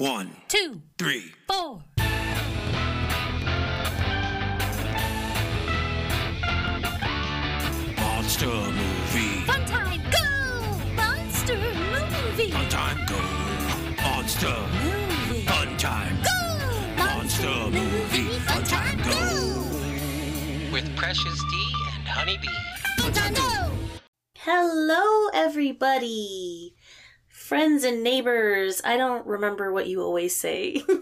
One, two, three. four. Monster movie. Fun time, go! Monster movie. Fun time go. Monster. Movie. Fun time. Go! Monster movie. Fun time go. with Precious D and Honeybee. Fun time, go! Hello, everybody! Friends and neighbors. I don't remember what you always say.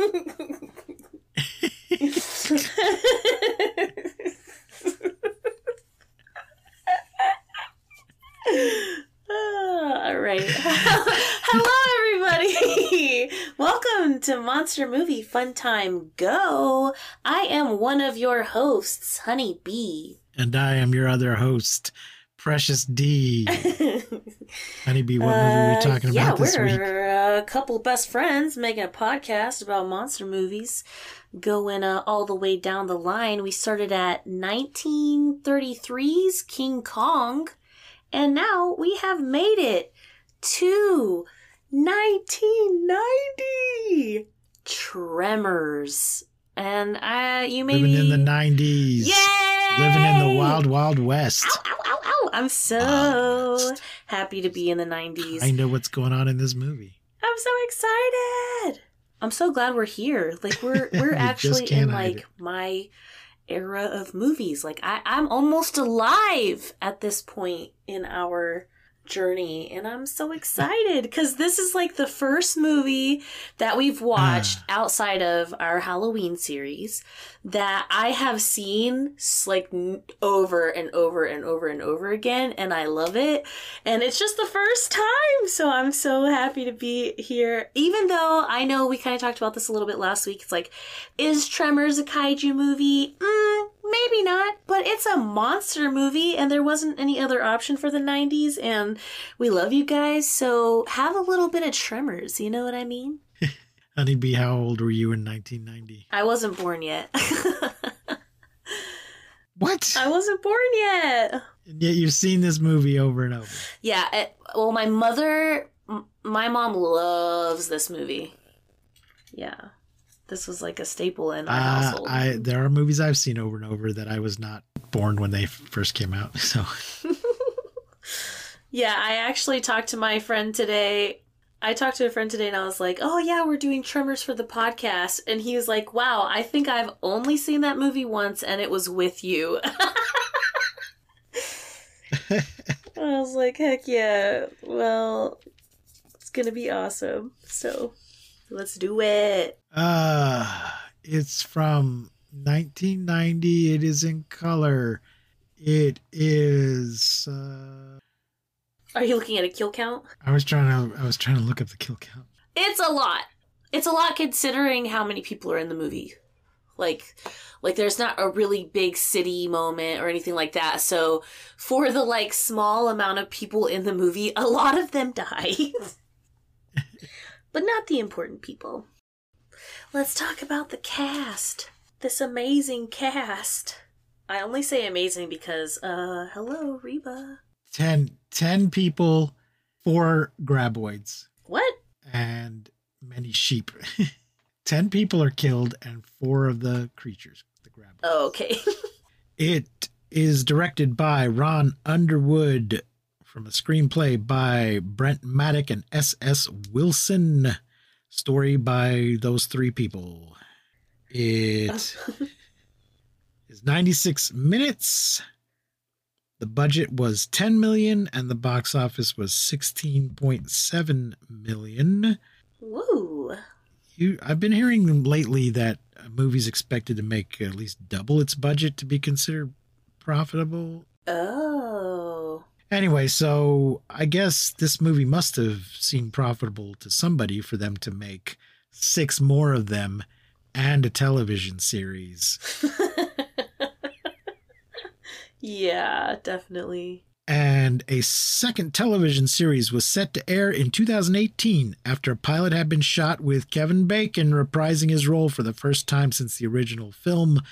Ah, all right. Hello, everybody. Welcome to Monster Movie Fun Time Go. I am one of your hosts, Honey Bee. And I am your other host, Precious D. Honeybee, what movie are we talking Uh, yeah, about this we're week? a couple best friends making a podcast about monster movies. Going uh, all the way down the line, we started at 1933's King Kong, and now we have made it to 1990 Tremors. And uh, you may Living be in the 90s. Yay! Living in the Wild, Wild West. Ow, ow, ow, ow. I'm so West. happy to be in the 90s. I know what's going on in this movie. I'm so excited. I'm so glad we're here. Like we're we're actually in like my era of movies. Like I, I'm almost alive at this point in our journey and I'm so excited because this is like the first movie that we've watched Ah. outside of our Halloween series that I have seen like over and over and over and over again and I love it. And it's just the first time so I'm so happy to be here. Even though I know we kind of talked about this a little bit last week it's like is Tremors a kaiju movie? Mm, maybe not but it's a monster movie and there wasn't any other option for the 90s and we love you guys so have a little bit of Tremors you know what I mean Honeybee, how old were you in 1990? I wasn't born yet What? I wasn't born yet And yet you've seen this movie over and over. Yeah, it, well, my mother, m- my mom loves this movie. Yeah, this was like a staple in our Uh, household. I there are movies I've seen over and over that I was not born when they first came out. So yeah, I actually talked to my friend today. I talked to a friend today and I was like, oh, yeah, we're doing Tremors for the podcast. And he was like, wow, I think I've only seen that movie once and it was with you. I was like, heck yeah. Well, it's going to be awesome. So let's do it. Uh it's from 1990. It is in color. It is uh Are you looking at a kill count? I was trying to I was trying to look up the kill count. It's a lot. It's a lot considering how many people are in the movie. Like like there's not a really big city moment or anything like that. So for the like small amount of people in the movie, a lot of them die. but not the important people. Let's talk about the cast. This amazing cast. I only say amazing because uh hello Reba. 10, 10 people, four graboids, What? and many sheep. 10 people are killed, and four of the creatures, the graboids. Oh, okay. It is directed by Ron Underwood from a screenplay by Brent Maddock and S.S. Wilson. Story by those three people. It is 96 minutes. The budget was 10 million and the box office was 16.7 million. Woo. You I've been hearing lately that a movie's expected to make at least double its budget to be considered profitable. Oh. Anyway, so I guess this movie must have seemed profitable to somebody for them to make six more of them and a television series. yeah, definitely. And a second television series was set to air in 2018 after a pilot had been shot with Kevin Bacon reprising his role for the first time since the original film.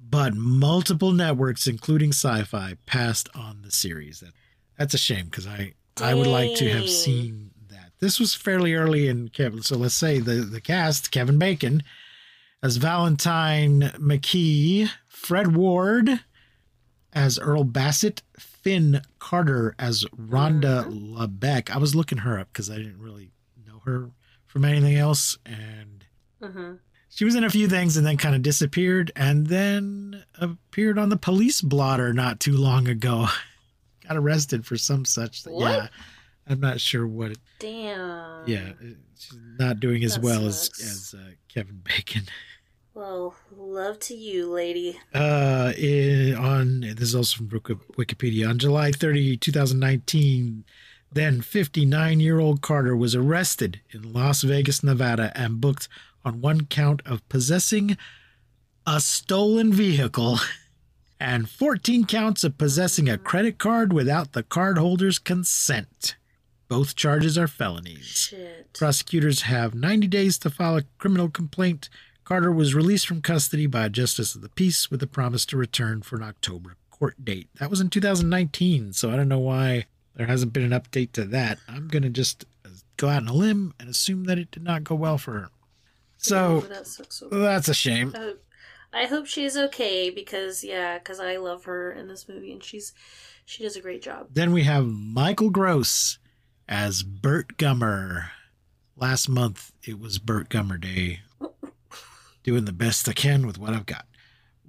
But multiple networks, including sci fi, passed on the series. That, that's a shame because I, I would like to have seen that this was fairly early in Kevin. So let's say the the cast: Kevin Bacon as Valentine McKee, Fred Ward as Earl Bassett, Finn Carter as Rhonda LeBeck. I was looking her up because I didn't really know her from anything else, and Mm-hmm. She was in a few things and then kind of disappeared, and then appeared on the police blotter not too long ago. Got arrested for some such. thing. What? Yeah, I'm not sure what. It, Damn. yeah, she's not doing as That well as sucks. as uh, Kevin Bacon. Well, love to you, lady. Uh, in, on this is also from Wikipedia. On July 30, 2019, then 59 year old Carter was arrested in Las Vegas, Nevada, and booked on one count of possessing a stolen vehicle and 14 counts of possessing a credit card without the cardholder's consent. Both charges are felonies. Shit. Prosecutors have 90 days to file a criminal complaint. Carter was released from custody by a justice of the peace with a promise to return for an October court date. That was in 2019, so I don't know why there hasn't been an update to that. I'm going to just go out on a limb and assume that it did not go well for her. So Oh, that sucks so that's a shame. I hope, I hope she's okay because yeah, because I love her in this movie and she's she does a great job. Then we have Michael Gross as Burt Gummer. Last month it was Burt Gummer Day. Doing the best I can with what I've got.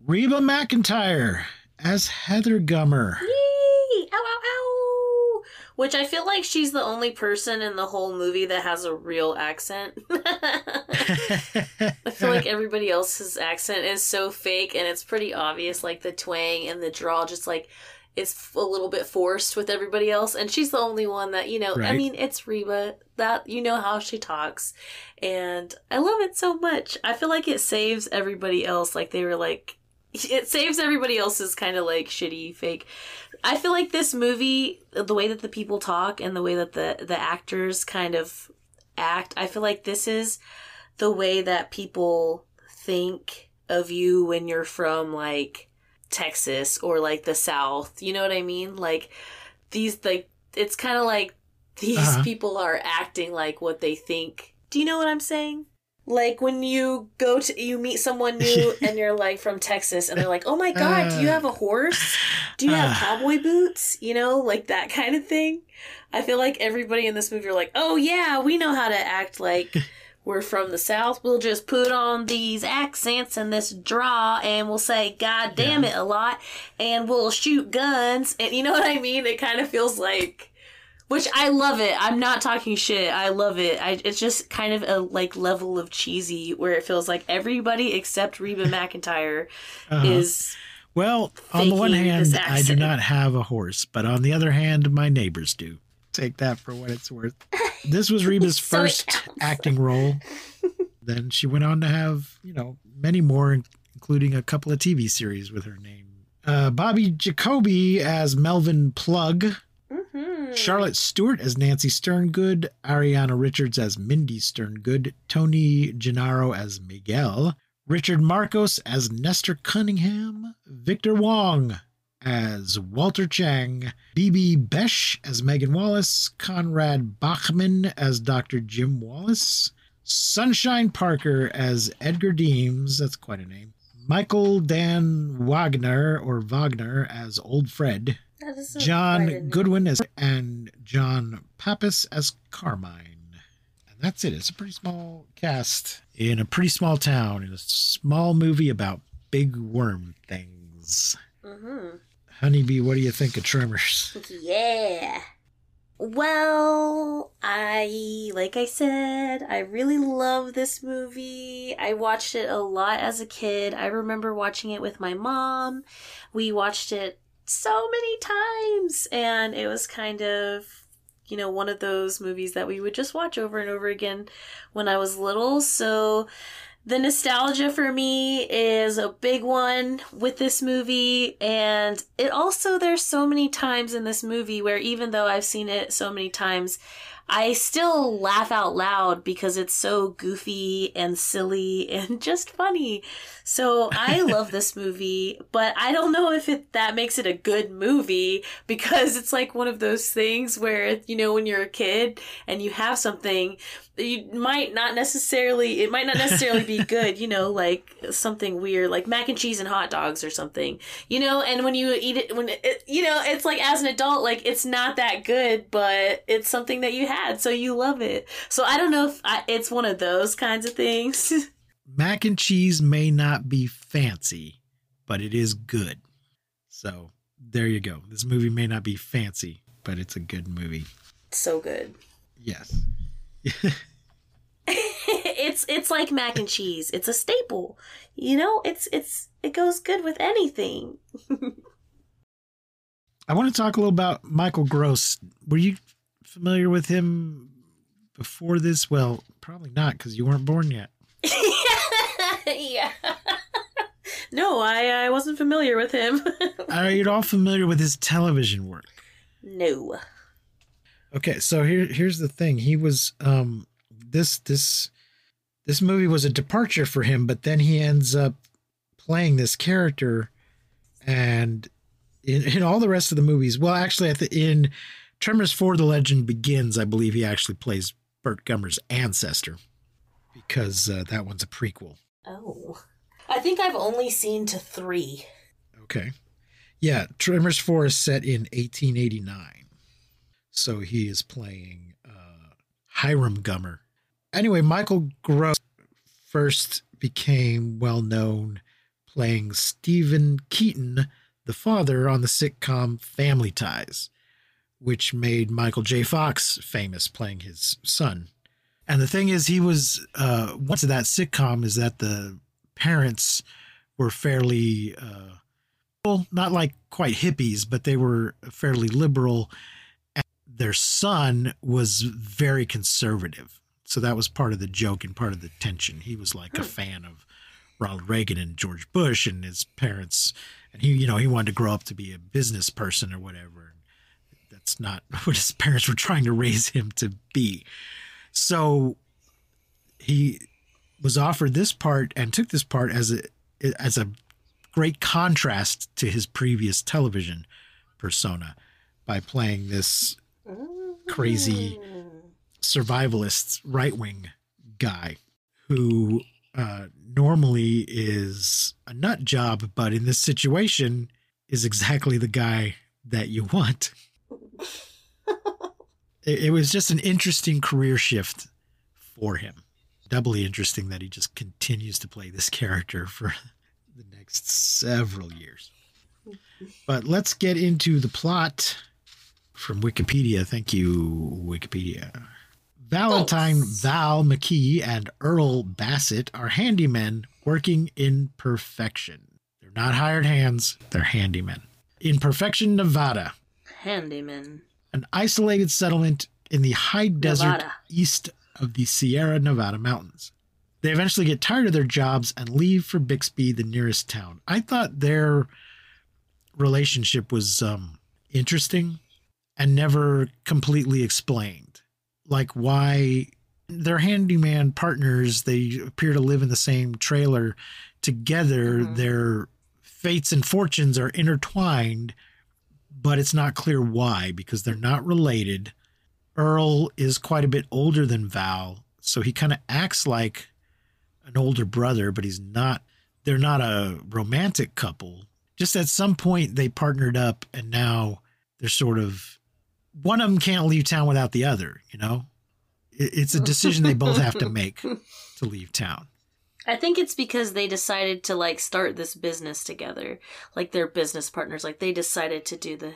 Reba McEntire as Heather Gummer. Yee! Ow, ow, ow! Which I feel like she's the only person in the whole movie that has a real accent. I feel like everybody else's accent is so fake and it's pretty obvious, like the twang and the drawl, just like it's a little bit forced with everybody else. And she's the only one that, you know, I mean, it's Reba, that, you know how she talks. And I love it so much. I feel like it saves everybody else. Like they were like, it saves everybody else's kind of like shitty fake. I feel like this movie, the way that the people talk and the way that the, the actors kind of act, I feel like this is the way that people think of you when you're from like Texas or like the South. You know what I mean? Like these like it's kind of like these Uh-huh. people are acting like what they think. Do you know what I'm saying? Like when you go to you meet someone new and you're like from Texas and they're like, "Oh my god, do you have a horse? Do you have Uh. cowboy boots?" You know, like that kind of thing. I feel like everybody in this movie are like, "Oh yeah, we know how to act like we're from the South. We'll just put on these accents and this draw and we'll say, God damn it, a lot. And we'll shoot guns. And you know what I mean? It kind of feels like, which I love it. I'm not talking shit. I love it. I, it's just kind of a like level of cheesy where it feels like everybody except Reba McEntire Uh-huh. is. Well, on the one hand, I do not have a horse, but on the other hand, my neighbors do. Take that for what it's worth. This was Reba's So first acting role. then she went on to have, you know, many more, including a couple of TV series with her name. Uh, Bobby Jacoby as Melvin Plug, Mhm. Charlotte Stewart as Nancy Sterngood, Ariana Richards as Mindy Sterngood, Tony Genaro as Miguel, Richard Marcus as Nestor Cunningham, Victor Wong as Walter Chang, Bibi Besch as Megan Wallace, Conrad Bachmann as Dr. Jim Wallace, Sunshine Parker as Edgar Deems, that's quite a name, Michael Dan Wagner or Wagner as Old Fred, That is a quite a John. Goodwin as and John Pappas as Carmine. And that's it. It's a pretty small cast in a pretty small town in a small movie about big worm things. Mhm. Honeybee, what do you think of Tremors? Yeah. Well, I, like I said, I really love this movie. I watched it a lot as a kid. I remember watching it with my mom. We watched it so many times, and it was kind of, you know, one of those movies that we would just watch over and over again when I was little. So, the nostalgia for me is a big one with this movie and it also there's so many times in this movie where even though I've seen it so many times I still laugh out loud because it's so goofy and silly and just funny. So I love this movie, but I don't know if it, that makes it a good movie because it's like one of those things where, you know, when you're a kid and you have something, you might not necessarily, it might not necessarily be good, you know, like something weird, like mac and cheese and hot dogs or something, you know, and when you eat it, when it, you know, it's like as an adult, like it's not that good, but it's something that you had, so you love it. So I don't know if I, it's one of those kinds of things. Mac and cheese may not be fancy, but it is good. So there you go. This movie may not be fancy, but it's a good movie. so good. Yes. it's it's like mac and cheese. It's a staple. You know, it's it's it goes good with anything. I want to talk a little about Michael Gross. Were you familiar with him before this? Well, probably not because you weren't born yet. yeah. no, I I wasn't familiar with him. Are you at all familiar with his television work? no. Okay, so here here's the thing. He was um this this this movie was a departure for him, but then he ends up playing this character and in, in all the rest of the movies. Well, actually at the in Tremors 4 The Legend Begins, I believe he actually plays Burt Gummer's ancestor because uh, that one's a prequel. Oh. I think I've only seen to 3. Okay. Yeah, Tremors 4 is set in 1889. So he is playing uh, Hiram Gummer. Anyway, Michael Gross first became well known playing Steven Keaton, the father, on the sitcom Family Ties, which made Michael J. Fox famous playing his son. And the thing is, he was, uh, once of that sitcom is that the parents were fairly, uh, well, not like quite hippies, but they were fairly liberal. And their son was very conservative. So that was part of the joke and part of the tension. He was like a hmm. fan of Ronald Reagan and George Bush and his parents. And he, you know, he wanted to grow up to be a business person or whatever. That's not what his parents were trying to raise him to be. So he was offered this part and took this part as a as a great contrast to his previous television persona by playing this crazy hmm. Survivalist right wing guy who uh, normally is a nut job, but in this situation is exactly the guy that you want. it, it was just an interesting career shift for him. Doubly interesting that he just continues to play this character for the next several years. But let's get into the plot from Wikipedia. Thank you, Wikipedia. Valentine. Val McKee and Earl Bassett are handymen working in Perfection. They're not hired hands, they're handymen. In Perfection, Nevada, Handyman. an isolated settlement in the high desert Nevada. east of the Sierra Nevada mountains. They eventually get tired of their jobs and leave for Bixby, the nearest town. I thought their relationship was um, interesting and never completely explained. Like why they're handyman partners, they appear to live in the same trailer together. Mhm. Their fates and fortunes are intertwined, but it's not clear why because they're not related. Earl is quite a bit older than Val, so he kind of acts like an older brother, but he's not. They're not a romantic couple. Just at some point, they partnered up, and now they're sort of one of them can't leave town without the other. You know, It- it's a decision they both have to make to leave town. I think it's because they decided to like start this business together. Like they're business partners. Like they decided to do the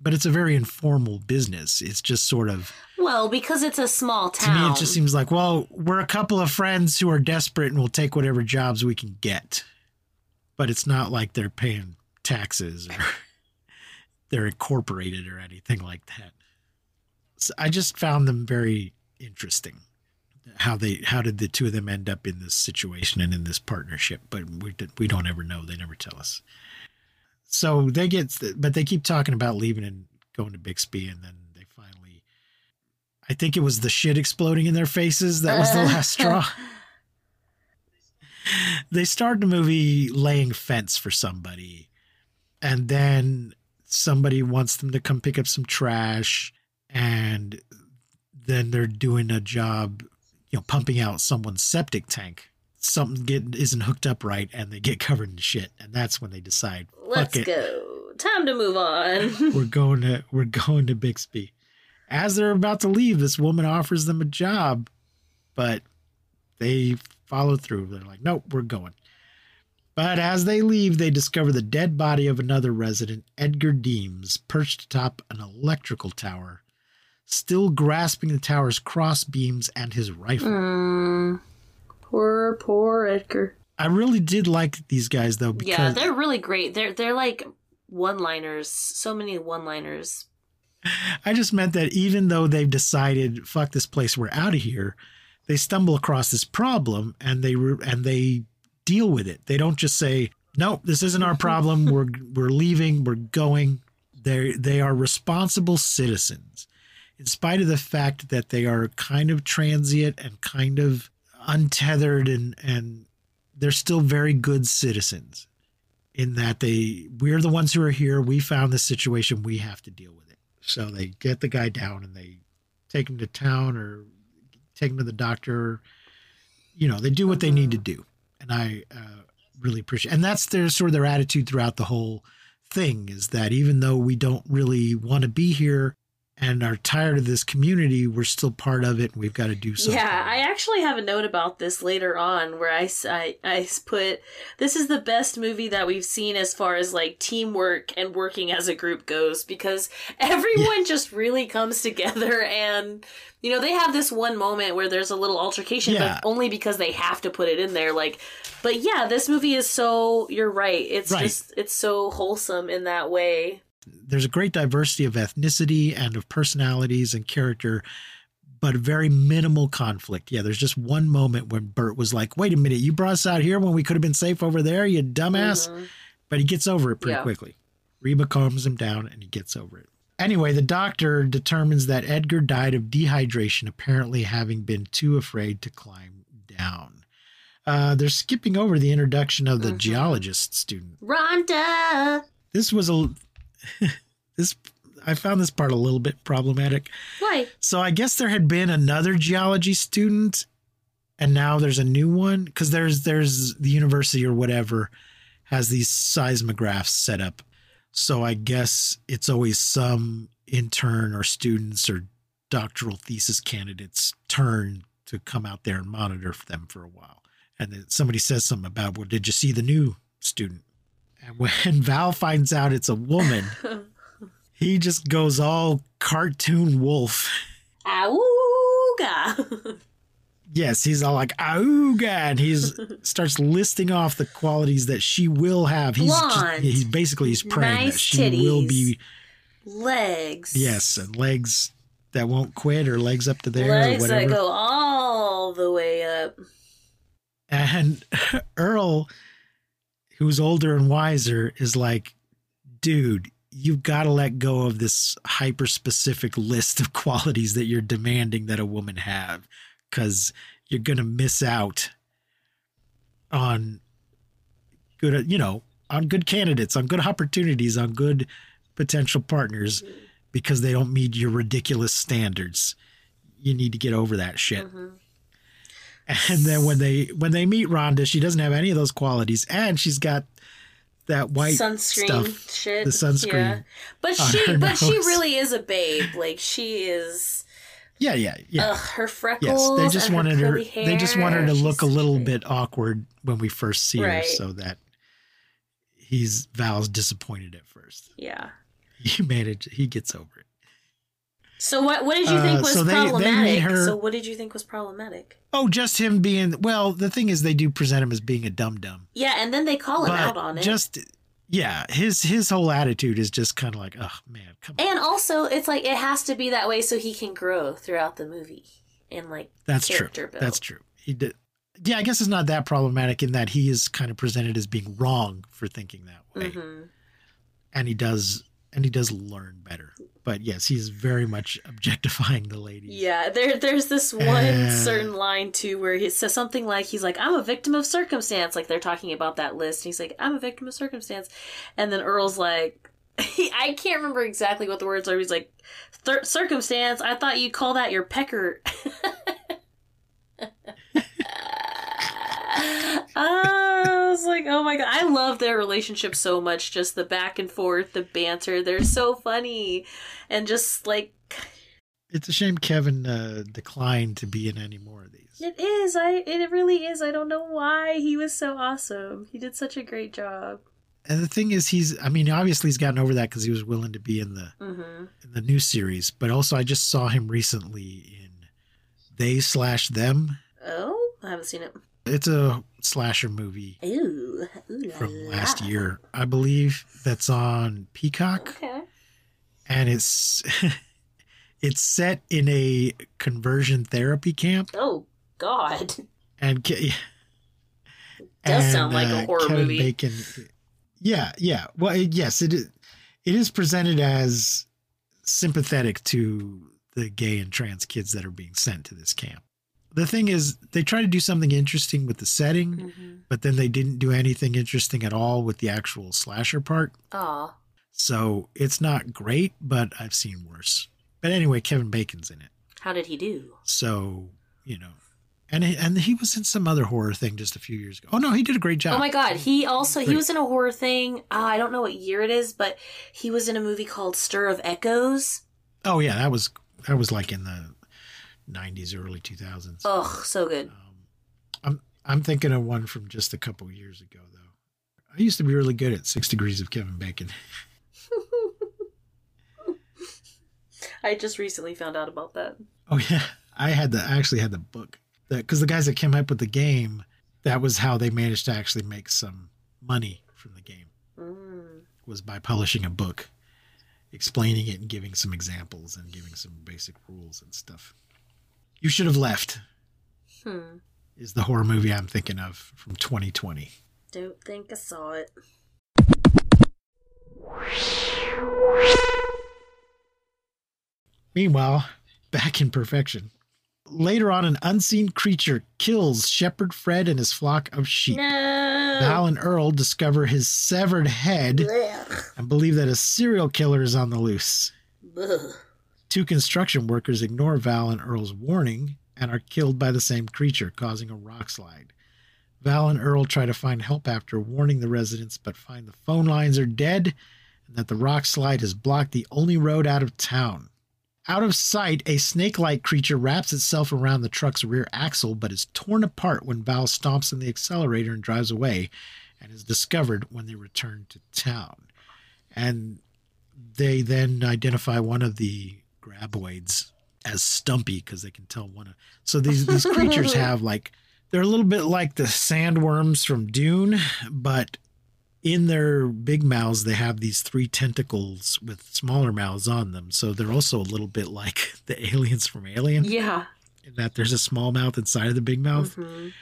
But it's a very informal business. It's just sort of well because it's a small town. to town. me. It just seems like well, we're a couple of friends who are desperate and we'll take whatever jobs we can get. But it's not like they're paying taxes or they're incorporated or anything like that. So I just found them very interesting. How they how did the two of them end up in this situation and in this partnership? But we we don't ever know. They never tell us. So they get, but they keep talking about leaving and going to Bixby, and then they finally. I think it was the shit exploding in their faces that was the uh-huh. last straw. they start the movie laying fence for somebody, and then somebody wants them to come pick up some trash, and then they're doing a job, you know, pumping out someone's septic tank. Something get, isn't hooked up right, and they get covered in shit, and that's when they decide, Let's it, go. Time to move on. we're going to we're going to Bixby. As they're about to leave, this woman offers them a job, but they follow through. They're like, "Nope, we're going." But as they leave, they discover the dead body of another resident, Edgar Deems, perched atop an electrical tower, still grasping the tower's cross beams and his rifle. Mm, poor, poor Edgar. I really did like these guys though because Yeah, they're really great. They're they're like one-liners. So many one-liners. I just meant that even though they've decided, fuck this place, we're out of here, they stumble across this problem and they re- and they deal with it. They don't just say, "No, this isn't our problem. we're we're leaving. We're going." They they are responsible citizens, in spite of the fact that they are kind of transient and kind of untethered and and they're still very good citizens in that they we're the ones who are here we found this situation we have to deal with it so they get the guy down and they take him to town or take him to the doctor you know they do what they need to do and i uh, really appreciate and that's their sort of their attitude throughout the whole thing is that even though we don't really want to be here and are tired of this community we're still part of it and we've got to do something Yeah, I actually have a note about this later on where I, I, I put this is the best movie that we've seen as far as like teamwork and working as a group goes because everyone just really comes together and you know they have this one moment where there's a little altercation Yeah. but only because they have to put it in there like but yeah this movie is so you're right it's Right. just it's so wholesome in that way there's a great diversity of ethnicity and of personalities and character, but very minimal conflict. Yeah, there's just one moment when Burt was like, "Wait a minute, you brought us out here when we could have been safe over there, you dumbass." Mhm. But he gets over it pretty Yeah. quickly. Reba calms him down and he gets over it. Anyway, the doctor determines that Edgar died of dehydration, apparently having been too afraid to climb down. Uh, they're skipping over the introduction of the Mhm. geologist student Rhonda this was a this I found this part a little bit problematic. why So I guess there had been another geology student and now there's a new one because there's there's the university or whatever has these seismographs set up. So I guess it's always some intern or students or doctoral thesis candidates turn to come out there and monitor them for a while. And then somebody says something about, well, did you see the new student? And when Val finds out it's a woman, he just goes all cartoon wolf. Auga. Yes, he's all like "Auga," and he's starts listing off the qualities that she will have. He's just, he's basically he's praying that Nice she will be Legs. yes, and legs that won't quit or legs up to there Legs or that whatever. go all the way up. And Earl, who's older and wiser, is like, dude, you've got to let go of this hyper specific list of qualities that you're demanding that a woman have because you're going to miss out on good, you know, on good candidates, on good opportunities, on good potential partners because they don't meet your ridiculous standards. You need to get over that shit. Mhm. And then when they when they meet Rhonda, she doesn't have any of those qualities, and she's got that white sunscreen stuff. shit. the sunscreen Yeah. But she her but she really is a babe. Like she is Yeah, yeah, yeah. ugh, her freckles. yes, they just wanted her. curly They just want her hair. to look a little bit awkward when we first see her, so that he's Val's disappointed at first. Yeah. He managed. He gets over it. So what what did you think Uh, was so they- they problematic? her- So what did you think was problematic? Oh, just him being. Well, the thing is, they do present him as being a dum dum, Yeah, and then they call him but out on it. just yeah, his his whole attitude is just kind of like, oh man, come on. and also it's like it has to be that way so he can grow throughout the movie. And like That's true. build. That's true. He did. Yeah, I guess it's not that problematic in that he is kind of presented as being wrong for thinking that way, Mhm. and he does and he does learn better. But yes, he's very much objectifying the ladies. Yeah, there there's this one Uh. certain line too where he says something like he's like, I'm a victim of circumstance, like they're talking about that list. and He's like, I'm a victim of circumstance. And then Earl's like I can't remember exactly what the words are. He's like, "Thir- circumstance, I thought you'd call that your pecker. Was like, oh my god. I love their relationship so much. Just the back and forth, the banter. They're so funny. And just like It's a shame Kevin uh, declined to be in any more of these. It is. I. It really is. I don't know why he was so awesome. He did such a great job. And the thing is, he's, I mean, obviously he's gotten over that because he was willing to be in the Mm-hmm. in the new series, but also I just saw him recently in They Slash Them. Oh, I haven't seen it. It's a slasher movie Ooh, ooh la from la. last year, I believe, that's on Peacock. Okay. and it's it's set in a conversion therapy camp Oh God. and Ke- does sound like a uh, horror Kevin movie. Bacon yeah yeah well it, yes it is it is presented as sympathetic to the gay and trans kids that are being sent to this camp the thing is they try to do something interesting with the setting Mm-hmm. but then they didn't do anything interesting at all with the actual slasher part Aw. so it's not great but i've seen worse but anyway kevin bacon's in it How did he do? So, you know, and he, and he was in some other horror thing just a few years ago. Oh no, he did a great job. Oh my God. He also he was in a horror thing. Uh, I don't know what year it is, but he was in a movie called Stir of Echoes. Oh yeah, that was that was like in the '90s, early 2000s. Ugh, so good. Um, I'm I'm thinking of one from just a couple years ago though. I used to be really good at Six Degrees of Kevin Bacon. I just recently found out about that. Oh yeah, I had the I actually had the book because the guys that came up with the game, that was how they managed to actually make some money from the game. Mm. was by publishing a book explaining it and giving some examples and giving some basic rules and stuff. You Should Have Left Hmm. is the horror movie I'm thinking of from 2020. Don't think I saw it. Meanwhile, back in perfection. Later on, an unseen creature kills Shepherd Fred and his flock of sheep. No. Val and Earl discover his severed head Blech. and believe that a serial killer is on the loose. Ugh. Two construction workers ignore Val and Earl's warning and are killed by the same creature, causing a rock slide. Val and Earl try to find help after warning the residents, but find the phone lines are dead and that the rock slide has blocked the only road out of town. Out of sight, a snake like creature wraps itself around the truck's rear axle but is torn apart when Val stomps on the accelerator and drives away, and is discovered when they return to town. And they then identify one of the graboids as Stumpy because they can tell one of. So these these creatures have like they're a little bit like the sandworms from Dune, but in their big mouths they have these three tentacles with smaller mouths on them. So they're also a little bit like the aliens from Alien Yeah. in that there's a small mouth inside of the big mouth. Mhm.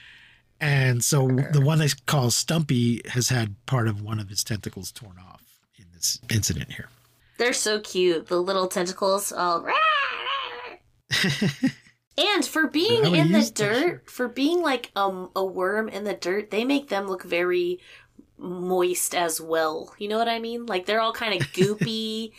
And so the one they call Stumpy has had part of one of his tentacles torn off in this incident here. They're so cute. The little tentacles all. And for being in the dirt, for being like um, a worm in the dirt, they make them look very moist as well. You know what I mean? Like they're all kind of goopy.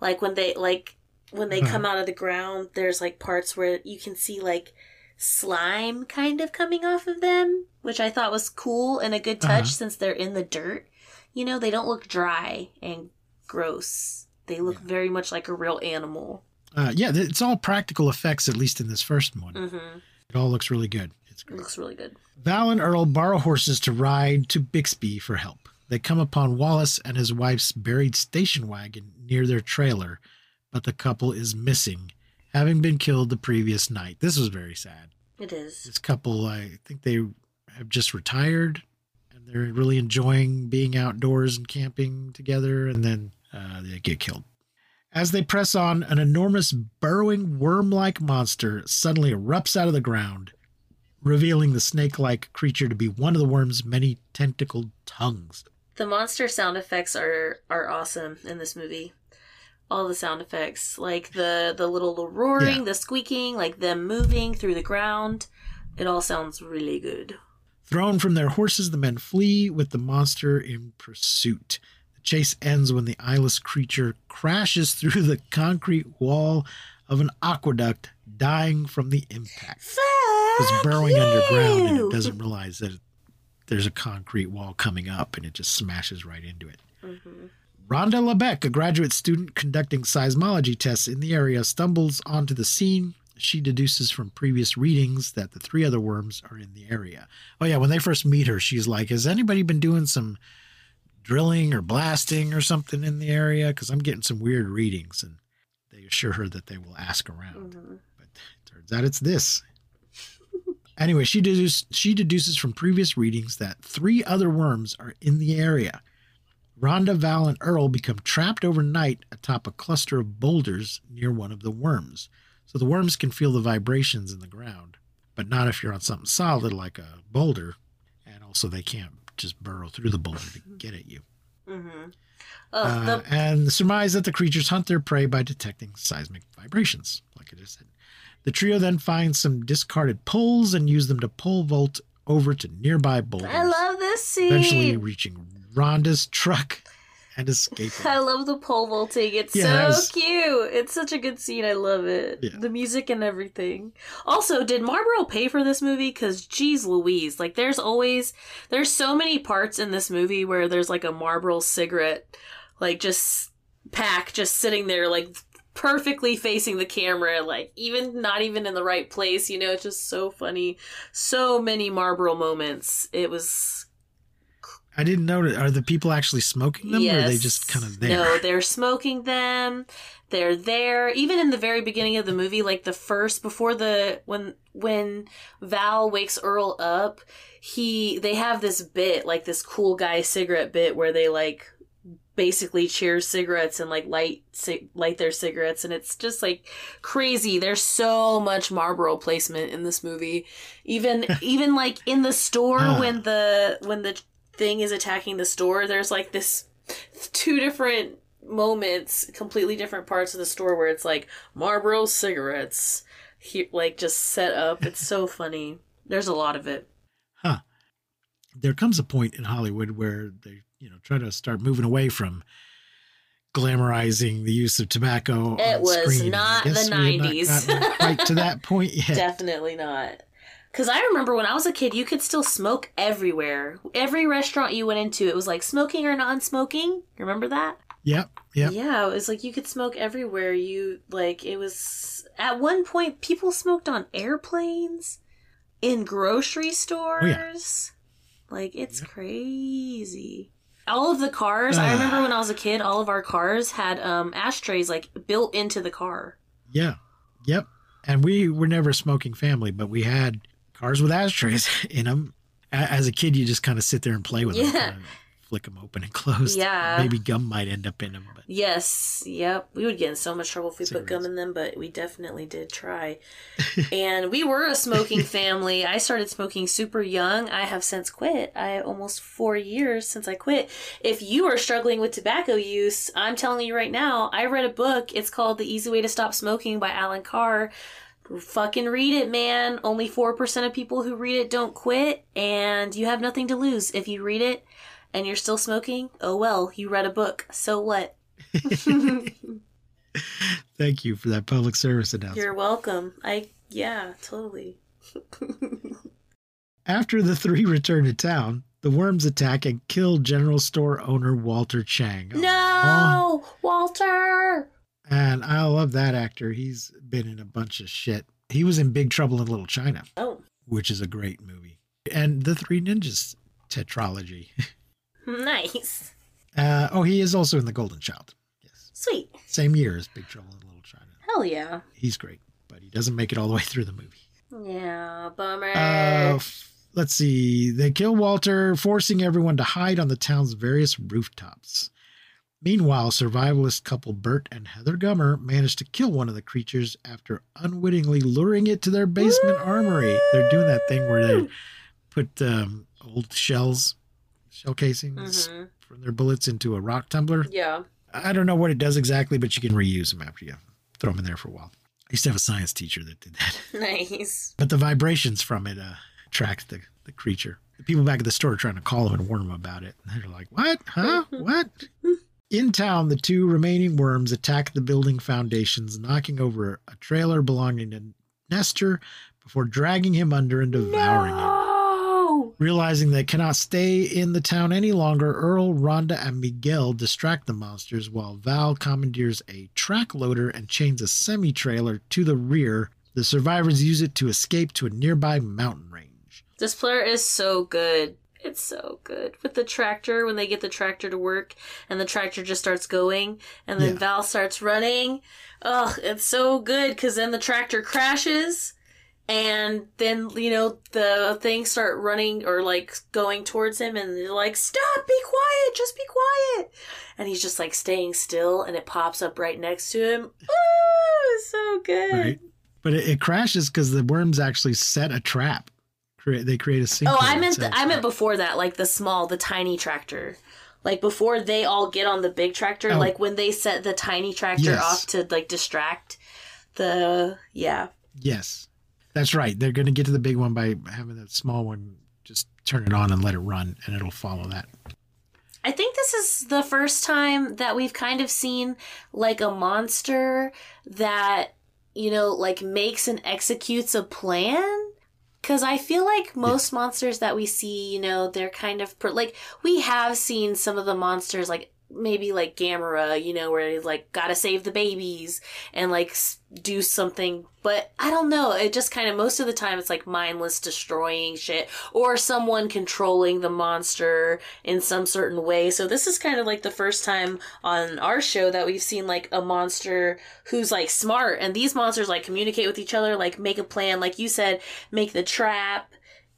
like when they like when they Uh-huh. come out of the ground, there's like parts where you can see like slime kind of coming off of them, which I thought was cool and a good touch Uh-huh. since they're in the dirt. You know, they don't look dry and gross. They look Yeah. very much like a real animal. Uh, yeah, it's all practical effects, at least in this first one. Mm-hmm. It all looks really good. It's It looks really good. Val and Earl borrow horses to ride to Bixby for help. They come upon Wallace and his wife's buried station wagon near their trailer, but the couple is missing, having been killed the previous night. This was very sad. It is. This couple, I think they have just retired and they're really enjoying being outdoors and camping together, and then uh, they get killed. As they press on, an enormous burrowing worm like monster suddenly erupts out of the ground, revealing the snake like creature to be one of the worm's many tentacled tongues. The monster sound effects are are awesome in this movie. all the sound effects, like the the little roaring, Yeah. the squeaking, like them moving through the ground. It all sounds really good. Thrown from their horses, the men flee with the monster in pursuit. Chase ends when the eyeless creature crashes through the concrete wall of an aqueduct, dying from the impact. It's burrowing underground and it doesn't realize that there's a concrete wall coming up and it just smashes right into it. Mhm. Rhonda LeBeck, a graduate student conducting seismology tests in the area, stumbles onto the scene. She deduces from previous readings that the three other worms are in the area. Oh, yeah, when they first meet her, she's like, Has anybody been doing some drilling or blasting or something in the area? Because I'm getting some weird readings. And they assure her that they will ask around. Mhm. But turns out it's this. anyway, she deduces, she deduces from previous readings that three other worms are in the area. Rhonda, Val, and Earl become trapped overnight atop a cluster of boulders near one of the worms. So the worms can feel the vibrations in the ground, but not if you're on something solid like a boulder. And also, they can't just burrow through the boulder to get at you. Mhm. Uh, Oh, the and surmise that the creatures hunt their prey by detecting seismic vibrations, like I just said. The trio then finds some discarded poles and use them to pole vault over to nearby boulders, I love this scene. eventually reaching Rhonda's truck and escaping. I love the pole vaulting. It's Yeah, so was- cute. It's such a good scene. I love it. Yeah. The music and everything. Also, did Marlboro pay for this movie? Because, geez Louise, like, there's always, there's so many parts in this movie where there's like a Marlboro cigarette, like, just pack just sitting there, like, perfectly facing the camera, like, even not even in the right place. You know, it's just so funny. So many Marlboro moments. It was I didn't notice. Are the people actually smoking them, or are they just kind of there? No, they're smoking them. They're there. Even in the very beginning of the movie, like the first before the when when Val wakes Earl up, he they have this bit, like this cool guy cigarette bit where they like basically cheers cigarettes and like light light their cigarettes and it's just like crazy there's so much marlboro placement in this movie even even like in the store Ah. when the when the thing is attacking the store there's like this two different moments completely different parts of the store where it's like marlboro cigarettes he, like just set up it's so funny there's a lot of it Huh. There comes a point in Hollywood where they, you know, try to start moving away from glamorizing the use of tobacco. It was screen. not the guess we had not 90s. gotten quite to that point yet. Definitely not. Because I remember when I was a kid, you could still smoke everywhere. Every restaurant you went into, it was like smoking or non smoking. Remember that? Yep. Yep. Yeah, it was like you could smoke everywhere. You, like, it was. At one point, people smoked on airplanes, in grocery stores. Like, it's Yep. crazy. All of the cars, I Ah. remember when I was a kid, all of our cars had um, ashtrays, like, built into the car. Yeah. Yep. And we were never a smoking family, but we had cars with ashtrays in them. As a kid, you just kind of sit there and play with them, Yeah. of flick them open and close. Yeah. Maybe gum might end up in them, but Yes, yep. We would get in so much trouble if we put gum in them, but we definitely did try. and we were a smoking family. I started smoking super young. I have since quit. I almost four years since I quit. If you are struggling with tobacco use, I'm telling you right now, I read a book. It's called The Easy Way to Stop Smoking by Allen Carr. Fucking read it, man. Only 4% of people who read it don't quit, and you have nothing to lose. If you read it and you're still smoking, oh well, you read a book. So what? thank you for that public service announcement. You're welcome. I yeah, totally. After the three return to town, the worms attack and kill general store owner Walter Chang. No, oh. Walter. And I love that actor. He's been in a bunch of shit. He was in Big Trouble in Little China, Oh, which is a great movie. And the Three Ninjas tetralogy. nice. Uh, oh, he is also in The Golden Child. Yes. Sweet. Same year as Big Trouble in Little China. Hell yeah. He's great, but he doesn't make it all the way through the movie. Yeah, bummer. Uh, f- let's see. They kill Walter, forcing everyone to hide on the town's various rooftops. Meanwhile, survivalist couple Burt and Heather Gummer manage to kill one of the creatures after unwittingly luring it to their basement armory. They're doing that thing where they put um, old shells, shell casings Mhm. from their bullets into a rock tumbler. Yeah. I don't know what it does exactly, but you can reuse them after you throw them in there for a while. I used to have a science teacher that did that. Nice. But the vibrations from it uh, attract the, the creature. The people back at the store are trying to call him and warn him about it. And they're like, what? Huh? What? In town, the two remaining worms attack the building foundations, knocking over a trailer belonging to Nestor before dragging him under and devouring him. Realizing they cannot stay in the town any longer, Earl, Rhonda, and Miguel distract the monsters while Val commandeers a track loader and chains a semi trailer to the rear. The survivors use it to escape to a nearby mountain range. This player is so good. It's so good with the tractor when they get the tractor to work and the tractor just starts going and then Yeah. Val starts running. Ugh, it's so good because then the tractor crashes and then you know the things start running or like going towards him and they're like stop be quiet just be quiet and he's just like staying still and it pops up right next to him Ooh, so good Right? But it, it crashes because the worms actually set a trap. Create, they create a sinkhole. Oh, I meant the, I meant before that, like the small, the tiny tractor. Like before they all get on the big tractor, Oh. like when they set the tiny tractor Yes. off to like distract the yeah. Yes, that's right. They're going to get to the big one by having that small one just turn it on and let it run, and it'll follow that. I think this is the first time that we've kind of seen like a monster that you know like makes and executes a plan. Because I feel like most monsters that we see, you know, they're kind of per- like we have seen some of the monsters like maybe like Gamera, you know, where like gotta save the babies and like do something. But I don't know. It just kind of most of the time it's like mindless destroying shit or someone controlling the monster in some certain way. So this is kind of like the first time on our show that we've seen like a monster who's like smart and these monsters like communicate with each other, like make a plan, like you said, make the trap.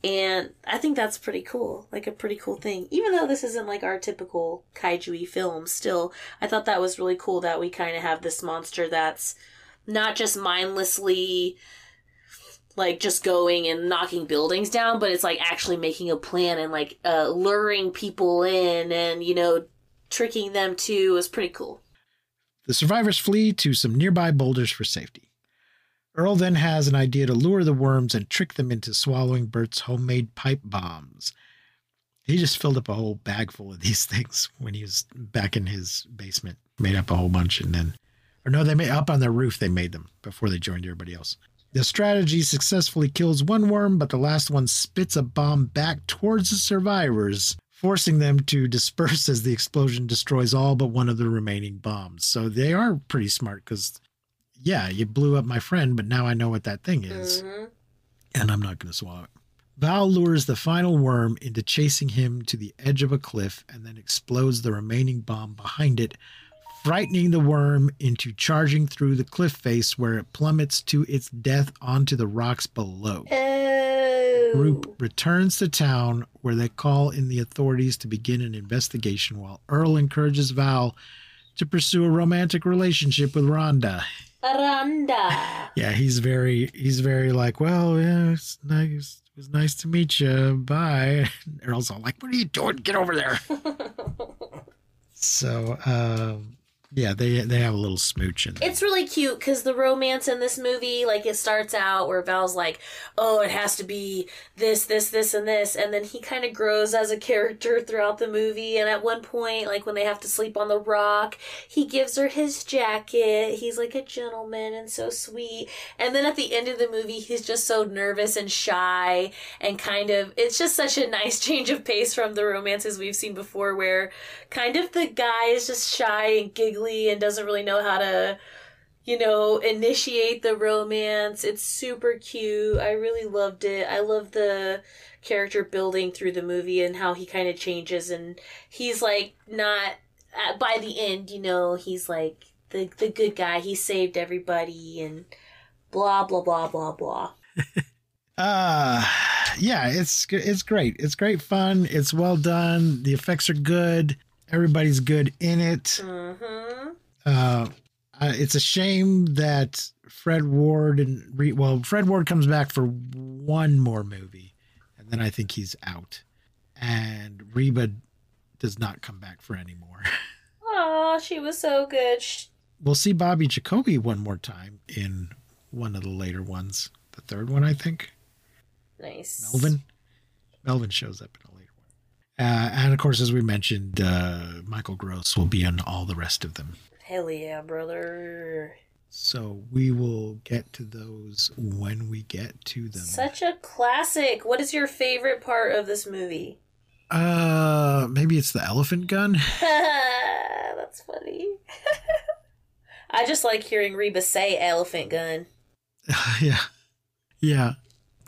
And I think that's pretty cool, like a pretty cool thing. Even though this isn't like our typical kaiju film, still, I thought that was really cool that we kind of have this monster that's not just mindlessly like just going and knocking buildings down, but it's like actually making a plan and like uh, luring people in and you know tricking them too was pretty cool. The survivors flee to some nearby boulders for safety. Earl then has an idea to lure the worms and trick them into swallowing Burt's homemade pipe bombs. He just filled up a whole bag full of these things when he was back in his basement, made up a whole bunch, and then, or no, they made up on their roof. They made them before they joined everybody else. The strategy successfully kills one worm, but the last one spits a bomb back towards the survivors, forcing them to disperse as the explosion destroys all but one of the remaining bombs. So they are pretty smart because, yeah, you blew up my friend, but now I know what that thing is, Mhm. and I'm not going to swallow it. Val lures the final worm into chasing him to the edge of a cliff and then explodes the remaining bomb behind it, frightening the worm into charging through the cliff face where it plummets to its death onto the rocks below. Oh. Group returns to town where they call in the authorities to begin an investigation while Earl encourages Val to pursue a romantic relationship with Rhonda. Aranda. Yeah, he's very he's very like, well, yeah, it's nice. It was nice to meet you. Bye. And Earl's all like, what are you doing? Get over there. so, um, yeah, they they have a little smooch and It's really cute because the romance in this movie, like it starts out where Val's like, "Oh, it has to be this, this, this, and this," and then he kind of grows as a character throughout the movie. And at one point, like when they have to sleep on the rock, he gives her his jacket. He's like a gentleman and so sweet. And then at the end of the movie, he's just so nervous and shy and kind of. It's just such a nice change of pace from the romances we've seen before, where kind of the guy is just shy and giggly and doesn't really know how to you know, initiate the romance. It's super cute. I really loved it. I love the character building through the movie and how he kind of changes and he's like not uh, by the end, you know, he's like the the good guy. He saved everybody and blah blah blah blah blah. Uh yeah, it's it's great. It's great fun. It's well done. The effects are good. Everybody's good in it. Mhm. Uh, it's a shame that Fred Ward and Re- well, Fred Ward comes back for one more movie, and then I think he's out. And Reba does not come back for any more. Aw, Oh, she was so good. Sh- We'll see Bobby Jacoby one more time in one of the later ones. The third one, I think. Nice. Melvin. Melvin shows up in a. Uh, and of course, as we mentioned, uh, Michael Gross will be in all the rest of them. Hell yeah, brother. So we will get to those when we get to them. Such a classic. What is your favorite part of this movie? uh, maybe it's the elephant gun. That's funny. I just like hearing Reba say elephant gun. yeah, yeah.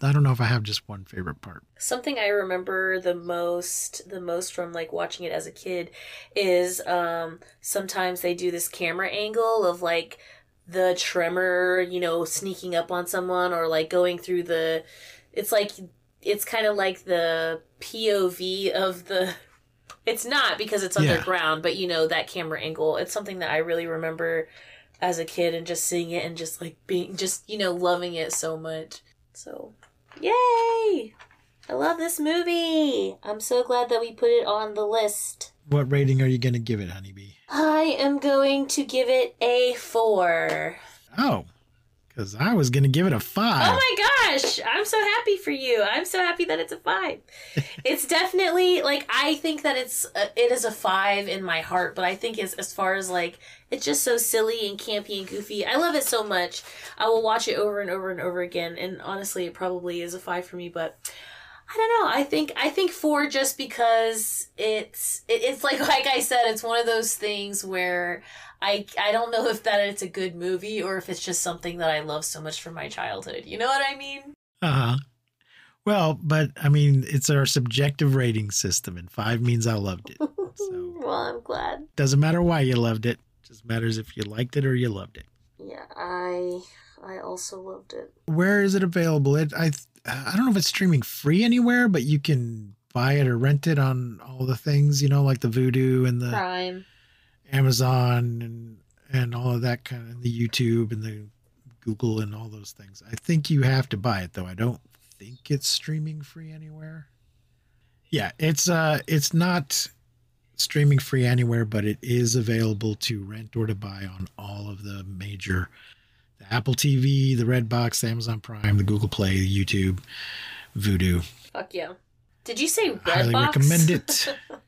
I don't know if I have just one favorite part. Something I remember the most the most from like watching it as a kid is um sometimes they do this camera angle of like the tremor, you know, sneaking up on someone or like going through the it's like it's kind of like the POV of the it's not because it's Yeah. underground, but you know that camera angle. It's something that I really remember as a kid and just seeing it and just like being just you know loving it so much. So, yay! I love this movie. I'm so glad that we put it on the list. What rating are you going to give it, Honeybee? I am going to give it a 4. Oh, because I was going to give it a five. Oh my gosh! I'm so happy for you. I'm so happy that it's a five. it's definitely like I think that it's a, it is a five in my heart, but I think as as far as like it's just so silly and campy and goofy. I love it so much. I will watch it over and over and over again. And honestly, it probably is a five for me, but. I don't know. I think I think four just because it's it, it's like like I said, it's one of those things where I I don't know if that it's a good movie or if it's just something that I love so much from my childhood. You know what I mean? Uh huh. Well, but I mean, it's our subjective rating system, and five means I loved it. So well, I'm glad. doesn't matter why you loved it; just matters if you liked it or you loved it. Yeah, I I also loved it. Where is it available? It I I don't know if it's streaming free anywhere, but you can buy it or rent it on all the things, you know, like the Vudu and the Prime. Amazon and and all of that kind of the YouTube and the Google and all those things. I think you have to buy it though. I don't think it's streaming free anywhere. Yeah, it's uh it's not streaming free anywhere, but it is available to rent or to buy on all of the major the Apple TV, the Redbox, the Amazon Prime, the Google Play, the YouTube, Vudu. Fuck yeah. Did you say Redbox? Highly recommend it.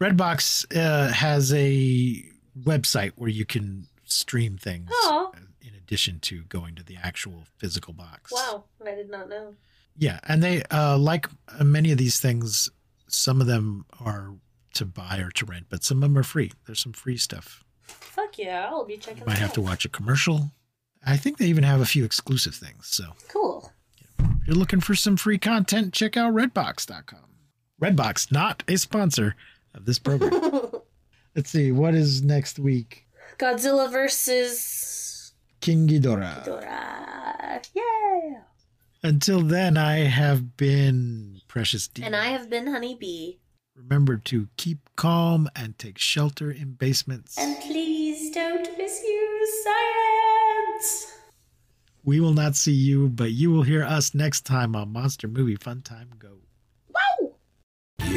Redbox uh, has a website where you can stream things Oh. in addition to going to the actual physical box. wow, I did not know. Yeah, and they uh, like uh, many of these things. Some of them are to buy or to rent, but some of them are free. There's some free stuff. Fuck yeah, I'll be checking You might have to watch a commercial. I think they even have a few exclusive things. So Cool. if you're looking for some free content, check out redbox.com. Redbox, not a sponsor of this program. Let's see, what is next week? Godzilla versus King Ghidorah. Dora. Yeah. Until then, I have been Precious D. And I have been Honeybee. Remember to keep calm and take shelter in basements. And please don't misuse science. We will not see you, but you will hear us next time on Monster Movie Fun Time Go.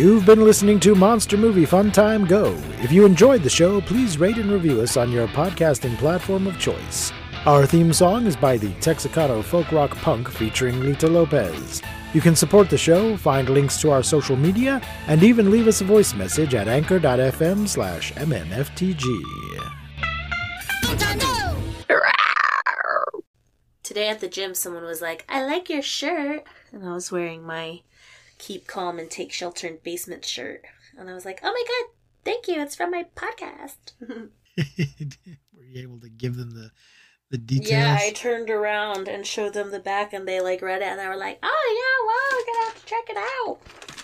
You've been listening to Monster Movie Fun Time Go. If you enjoyed the show, please rate and review us on your podcasting platform of choice. Our theme song is by the Texicano folk rock punk featuring Lita Lopez. You can support the show, find links to our social media, and even leave us a voice message at anchor.fm slash mmftg. Today at the gym, someone was like, I like your shirt. And I was wearing my Keep Calm and Take Shelter in Basement shirt. And I was like, oh my god, thank you. It's from my podcast. Were you able to give them the, the details? Yeah, I turned around and showed them the back, and they like read it, and they were like, "Oh yeah, wow, we're gonna have to check it out."